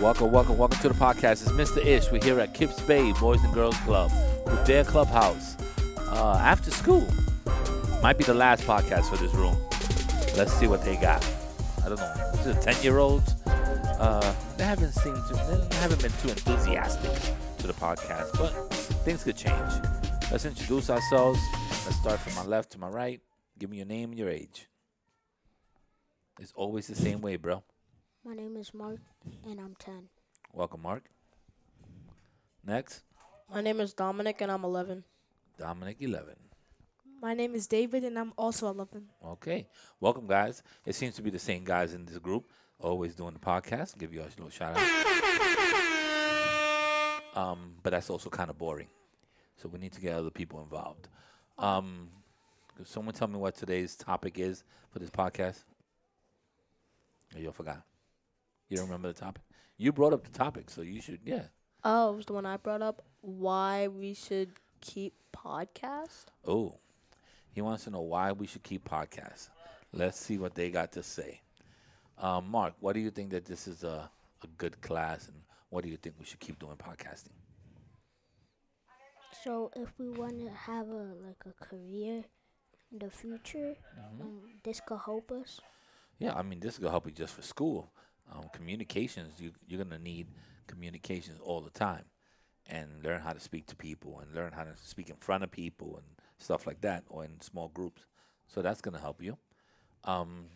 Welcome, welcome, welcome to the podcast. It's Mr. Ish. We're here at Kips Bay Boys and Girls Club with their clubhouse. Uh, after school. Might be the last podcast for this room. Let's see what they got. I don't know. Is it 10 year olds? Uh, they haven't seemed to, they haven't been too enthusiastic to the podcast, but things could change. Let's introduce ourselves. Let's start from my left to my right. Give me your name and your age. It's always the same way, bro. My name is Mark, and I'm 10. Welcome, Mark. Next, My name is Dominic and I'm 11. Dominic, 11. My name is David and I'm also 11. Okay. Welcome, guys. It seems to be the same guys in this group, always doing the podcast. Give you a little shout out. Um, but that's also kind of boring. So we need to get other people involved. Um, could someone tell me what today's topic is for this podcast? Oh, you all forgot. You don't remember the topic? You brought up the topic, so you should, yeah. Oh, it was the one I brought up. Why we should keep podcast? Oh, he wants to know why we should keep podcasts. Let's see what they got to say. Um, Mark, what do you think that this is a, a good class, and what do you think we should keep doing podcasting? So, if we want to have a like a career in the future, um, this could help us. Yeah, I mean, this could help you just for school. Um, communications, you you're gonna need communications all the time, and learn how to speak to people, and learn how to speak in front of people, and stuff like that, or in small groups. So that's gonna help you. Um,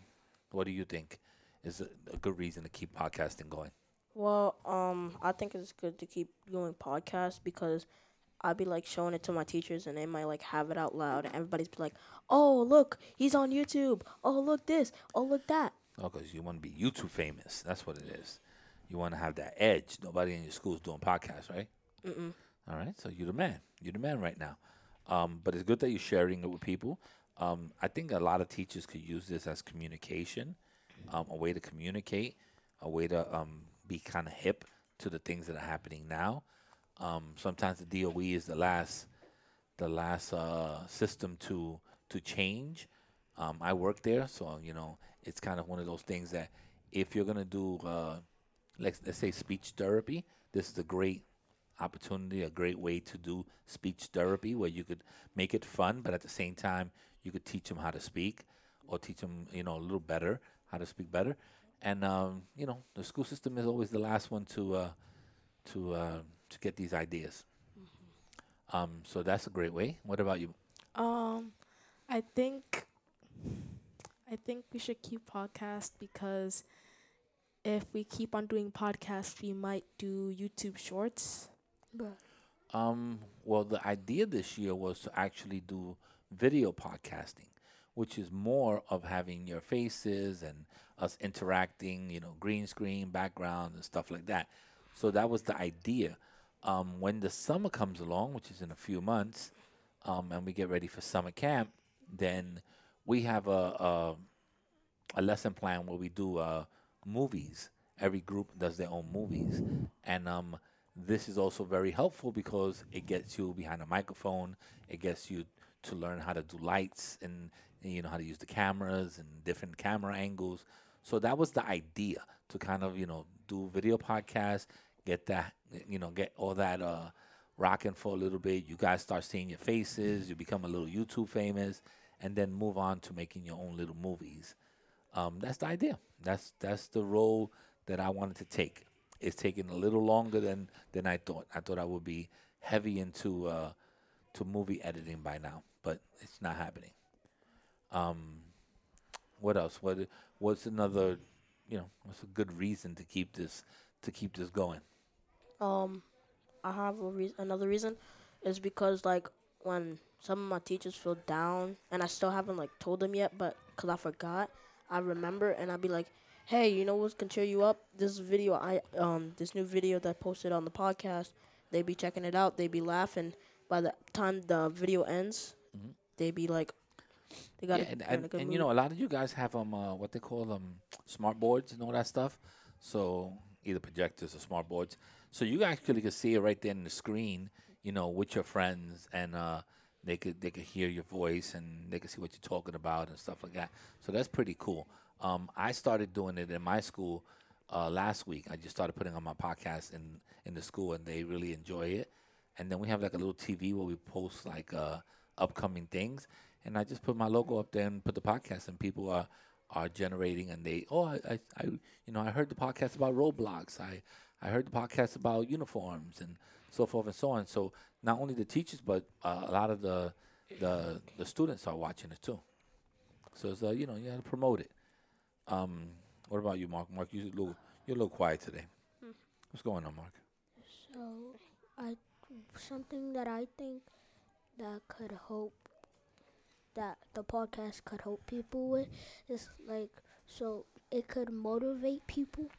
what do you think is a, a good reason to keep podcasting going? Well, um, I think it's good to keep doing podcasts because I'd be like showing it to my teachers and they might like have it out loud and everybody's like, "Oh, look, he's on YouTube. Oh, look this. Oh, look that." Oh, because you want to be YouTube famous. That's what it is. You want to have that edge. Nobody in your school is doing podcasts, right? Mm-mm. All right. So you're the man. You're the man right now. Um, but it's good that you're sharing it with people. Um, I think a lot of teachers could use this as communication, um, a way to communicate, a way to um, be kind of hip to the things that are happening now. Um, sometimes the DOE is the last, the last uh, system to to change. Um, I work there, so you know it's kind of one of those things that if you're gonna do, uh, let's let's say speech therapy, this is a great opportunity, a great way to do speech therapy where you could make it fun, but at the same time you could teach them how to speak or teach them, you know, a little better how to speak better. And um, you know, the school system is always the last one to uh, to uh, to get these ideas. Um, so that's a great way. What about you? Um, I think I think we should keep podcast because if we keep on doing podcasts, we might do YouTube Shorts. But Um, well, the idea this year was to actually do video podcasting, which is more of having your faces and us interacting, you know, green screen, background, and stuff like that. So that was the idea. Um, when the summer comes along, which is in a few months, um, and we get ready for summer camp, then we have a, a a lesson plan where we do uh, movies. Every group does their own movies, and um, this is also very helpful because it gets you behind a microphone. It gets you to learn how to do lights and, you know how to use the cameras and different camera angles. So that was the idea to kind of you know do video podcasts, get that you know get all that uh, rocking for a little bit. You guys start seeing your faces. You become a little YouTube famous, and then move on to making your own little movies. Um, that's the idea. That's that's the role that I wanted to take. It's taking a little longer than than I thought. I thought I would be heavy into uh, to movie editing by now, but it's not happening. Um, what else? What what's another? You know, what's a good reason to keep this to keep this going? Um, I have a reason. Another reason is because like when some of my teachers feel down, and I still haven't like told them yet, but cause I forgot, I remember, and I'll be like, "Hey, you know what can cheer you up? This video, I um, this new video that I posted on the podcast. They'd be checking it out. they'd be laughing. By the time the video ends, Mhm. they be like, they got yeah, and, they're in a and, and you know, a lot of you guys have um uh, what they call um smart boards and all that stuff. So either projectors or smart boards. So you actually can see it right there in the screen. You know, with your friends, and uh, they could they could hear your voice and they could see what you're talking about and stuff like that. So that's pretty cool. Um, I started doing it in my school uh, last week. I just started putting on my podcast in in the school, and they really enjoy it. And then we have like a little TV where we post like uh, upcoming things, and I just put my logo up there and put the podcast, and people are are generating, and they oh I, I, I you know I heard the podcast about Roblox, I I heard the podcast about uniforms and so forth and so on. So not only the teachers, but uh, a lot of the the the students are watching it too. So it's uh, you know you got to promote it. Um, what about you, Mark? Mark, you a little you're a little quiet today. What's going on, Mark? So, I something that I think that could help that the podcast could help people with is like so it could motivate people.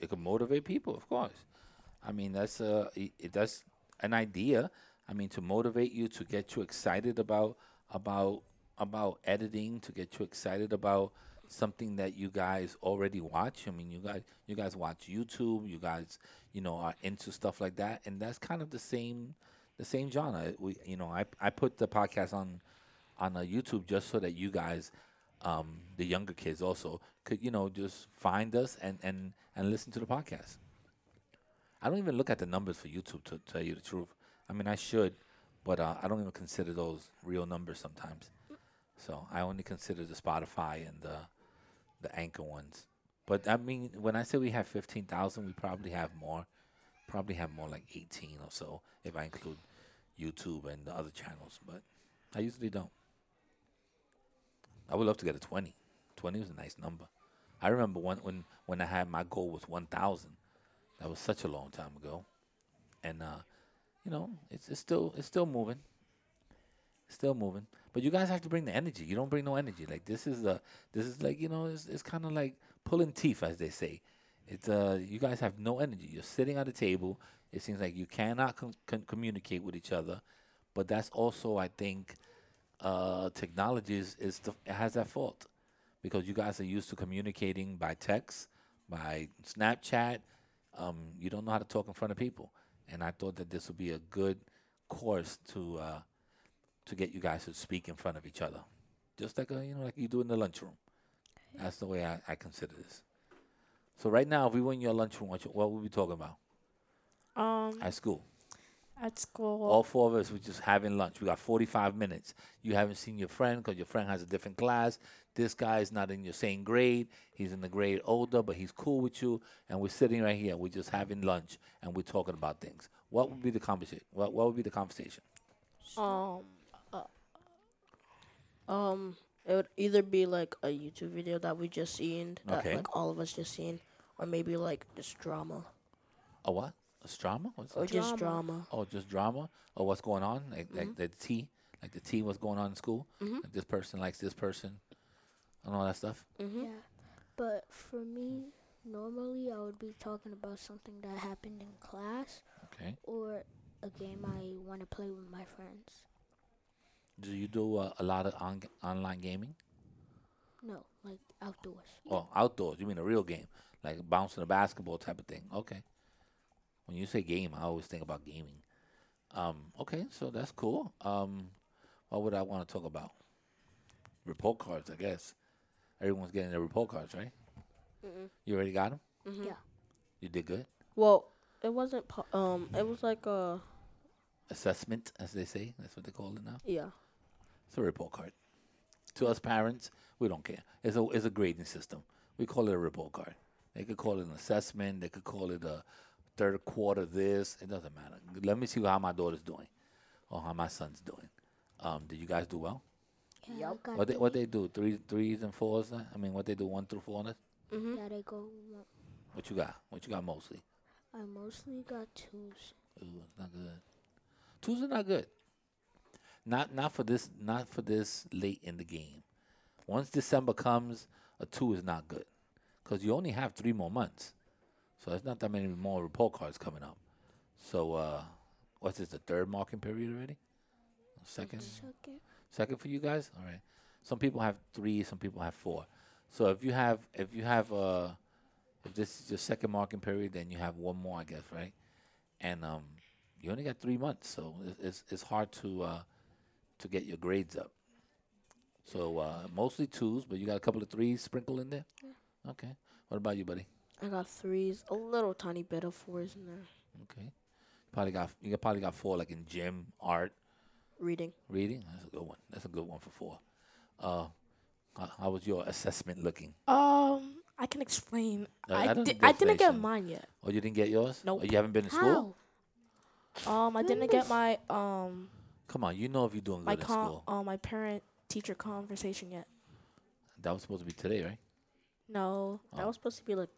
It could motivate people, of course. I mean, that's i- that's an idea. I mean, to motivate you to get you excited about about about editing, to get you excited about something that you guys already watch. I mean, you guys you guys watch YouTube. You guys, you know, are into stuff like that, and that's kind of the same the same genre. We, you know, I I put the podcast on on uh, YouTube just so that you guys, um, the younger kids also could, you know, just find us and and and listen to the podcast. I don't even look at the numbers for YouTube to tell you the truth. I mean, I should, but uh, I don't even consider those real numbers sometimes. So I only consider the Spotify and the the Anchor ones. But I mean, when I say we have fifteen thousand, we probably have more. Probably have more like eighteen or so if I include YouTube and the other channels. But I usually don't. I would love to get a 20. 20 was a nice number. I remember when when when I had my goal was 1,000. That was such a long time ago, and uh, you know it's it's still it's still moving. Still moving, but you guys have to bring the energy. You don't bring no energy. Like this is uh this is like you know it's it's kind of like pulling teeth, as they say. It's uh you guys have no energy. You're sitting at a table. It seems like you cannot com- con- communicate with each other, but that's also I think uh, technology is, is the, has that fault because you guys are used to communicating by text, by Snapchat. Um, you don't know how to talk in front of people, and I thought that this would be a good course to uh, to get you guys to speak in front of each other, just like a, you know like you do in the lunchroom. That's the way I, I consider this. So right now, if we were in your lunchroom, what, you- what would we be talking about Um, at school? At school. All four of us were just having lunch. We got 45 minutes. You haven't seen your friend because your friend has a different class. This guy is not in your same grade. He's in the grade older, but he's cool with you. And we're sitting right here. We're just having lunch and we're talking about things. What would be the conversation? What, what would be the conversation? Um, uh, um, it would either be like a YouTube video that we just seen, that Okay. like all of us just seen, or maybe like just drama, A what? A drama? What's or that? just Drama. drama. Oh, just drama? Or what's going on? Like, like the tea? Like the tea, what's going on in school? Mhm. Like this person likes this person and all that stuff? Mhm. Yeah. But for me, normally I would be talking about something that happened in class Okay. or a game I want to play with my friends. Do you do uh, a lot of on- online gaming? No, like outdoors. Oh, outdoors. You mean a real game, like bouncing a basketball type of thing? Okay. When you say game, I always think about gaming. Um, okay, so that's cool. Um, what would I want to talk about? Report cards, I guess. Everyone's getting their report cards, right? Mm-mm. You already got them. Mm-hmm. Yeah. You did good. Well, it wasn't. po- Um, it was like a Assessment, as they say. That's what they call it now. yeah. It's a report card. To us parents, we don't care. It's a it's a grading system. We call it a report card. They could call it an assessment. They could call it a third quarter this. It doesn't matter. Let me see how my daughter's doing, or how my son's doing. Um, did you guys do well? Yeah, I What they what they do? Three threes and fours? I mean, what they do? One through four? Mhm. Yeah, they go. one- What you got? What you got mostly? I mostly got twos. Ooh, not good. Twos are not good. Not not for this not for this late in the game. Once December comes, a two is not good, because you only have three more months, so there's not that many more report cards coming up. So uh, what's this? The third marking period already? Second, Second. second for you guys. All right. Some people have three, some people have four. So if you have if you have uh if this is your second marking period, then you have one more, I guess, right? And um, you only got three months, so it's it's, it's hard to uh to get your grades up. So uh, mostly twos, but you got a couple of threes sprinkled in there. Okay. What about you, buddy? I got threes, a little tiny bit of fours in there. Okay. Probably got you probably got four like in gym, art, Reading. reading. That's a good one. That's a good one for four. Uh, how, how was your assessment looking? Um, I can explain. Uh, I, I di- I didn't get mine yet. Oh, you didn't get yours? Nope. Oh, you haven't been to school? How? Um, I didn't get my um Come on, you know if you're doing my good in con school. uh, my parent teacher conversation yet. That was supposed to be today, right? No. That Oh. was supposed to be like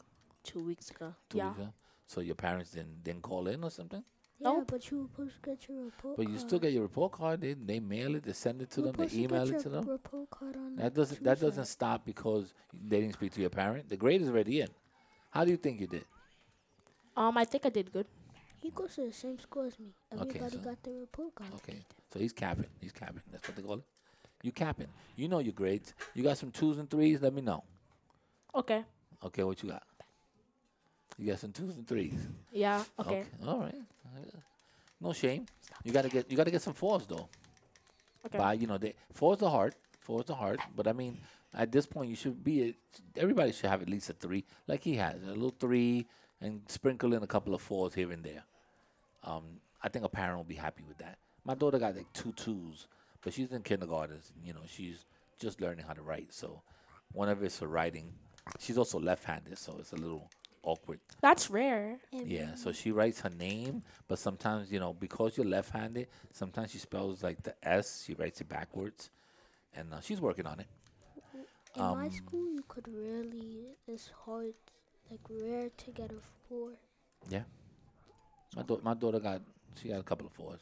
two weeks ago. Two Yeah. weeks ago? So your parents didn't didn't call in or something? Yeah, Nope. but you were supposed to get your report But you still get your report card. They they mail it. They send it to You were them. They supposed to email get it to your them. Report card on That doesn't that doesn't stop because they didn't speak to your parent. The grade is already in. How do you think you did? Um, I think I did good. He goes to the same school as me. Okay, Everybody so- got their report card. Okay, so he's capping. He's capping. That's what they call it. You capping. You know your grades. You got some twos and threes. Let me know. Okay. Okay, what you got? You got some twos and threes. Yeah. Okay. All right. No shame. You gotta get. You gotta get some fours though. Okay. By you know, they, fours are hard. Fours are hard. But I mean, at this point, you should be. A, everybody should have at least a three, like he has, a little three, and sprinkle in a couple of fours here and there. Um, I think a parent will be happy with that. My daughter got like two twos, but she's in kindergarten. You know, she's just learning how to write. So, one of it's her writing. She's also left-handed, so it's a little awkward. That's rare. And Yeah, so she writes her name, but sometimes, you know, because you're left handed, sometimes she spells like the S, she writes it backwards. And uh, she's working on it. In my um, school, you could really. It's hard, like rare to get a four. Yeah. My, da- my daughter got, she got a couple of fours.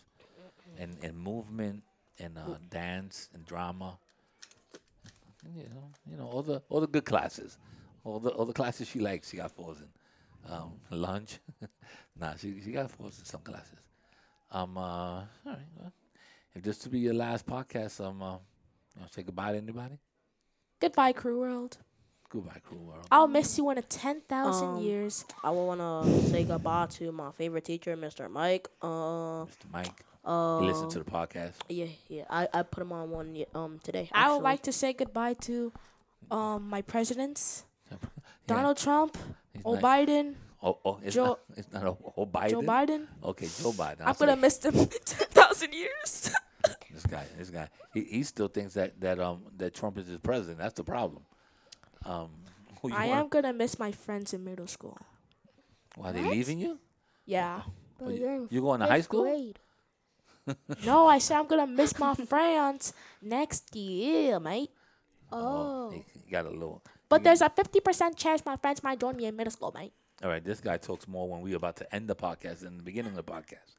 And, and movement, and uh, dance, and drama. And, you know, you know, all the all the good classes, all the all the classes she likes, she got fours in. Um, lunch, nah, she she got fours in some classes. Um, uh, all right. Well, if this to be your last podcast, um, uh, you know, say goodbye to anybody. Goodbye, Crew World. Goodbye, crew world. I'll miss you in a ten thousand Um, years. I will wanna say goodbye to my favorite teacher, Mr. Mike. Uh, Mr. Mike, uh, he listened to the podcast. Yeah, yeah. I, I put him on one um today. I would like to say goodbye to um my presidents, Yeah, Donald Trump, he's Joe not- Biden, Oh, oh, it's Joe- not. It's not a, oh, Biden. Joe Biden. Okay, Joe Biden. I'm I'll gonna say miss him ten thousand years. this guy. This guy. He, he still thinks that that um that Trump is his president. That's the problem. Um, who you I wanna- am gonna miss my friends in middle school. Why are they What? leaving you? Yeah. But Oh, you- you're in you going to fifth high school? Grade. no, I said I'm gonna miss my friends next year, mate. Oh, he, he got a little. But there's a fifty percent chance my friends might join me in middle school, mate. All right, this guy talks more when we're about to end the podcast than the beginning of the podcast.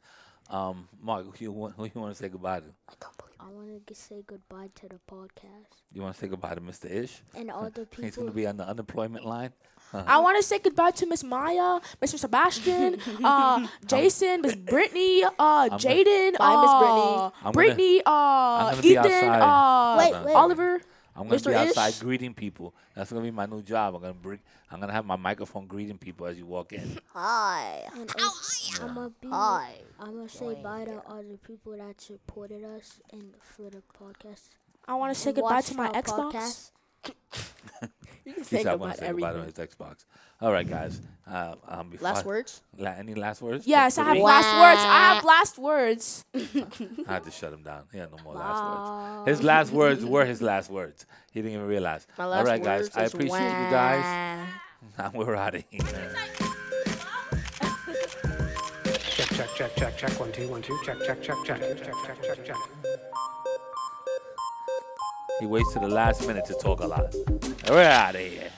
Um, Mark, who you want? Who you want to say goodbye to? I don't believe. I want to say goodbye to the podcast You want to say goodbye to Mr. Ish? and all the people. He's going to be on the unemployment line. I want to say goodbye to Miss Maya, Mr. Sebastian, uh, Jason, Miss Brittany, uh, Jaden, Bye, Miss uh, Brittany. I'm Brittany, uh, gonna be Ethan, outside. uh, Wait, wait. Oliver. I'm gonna Mr. be outside Ish? greeting people. That's gonna be my new job. I'm gonna bring. I'm gonna have my microphone greeting people as you walk in. Hi. And also, I'm gonna be. Hi. I'm gonna say bye to all the people that supported us and for the podcast. I want to say goodbye watched to my our Xbox. podcast. You can think about everything. About his Xbox. All right, guys. Uh, um, last I, words. La, any last words? Yes, I have wow. last words. I have last words. I had to shut him down. Yeah, no more wow. last words. His last words were his last words. He didn't even realize. My last All right, guys. I appreciate wow. you guys. And we're out of here. check, check, check, check, check. One, two, one, two. Check, check, check, check, check, check, check, check. check. He waits to the last minute to talk a lot. We're out of here.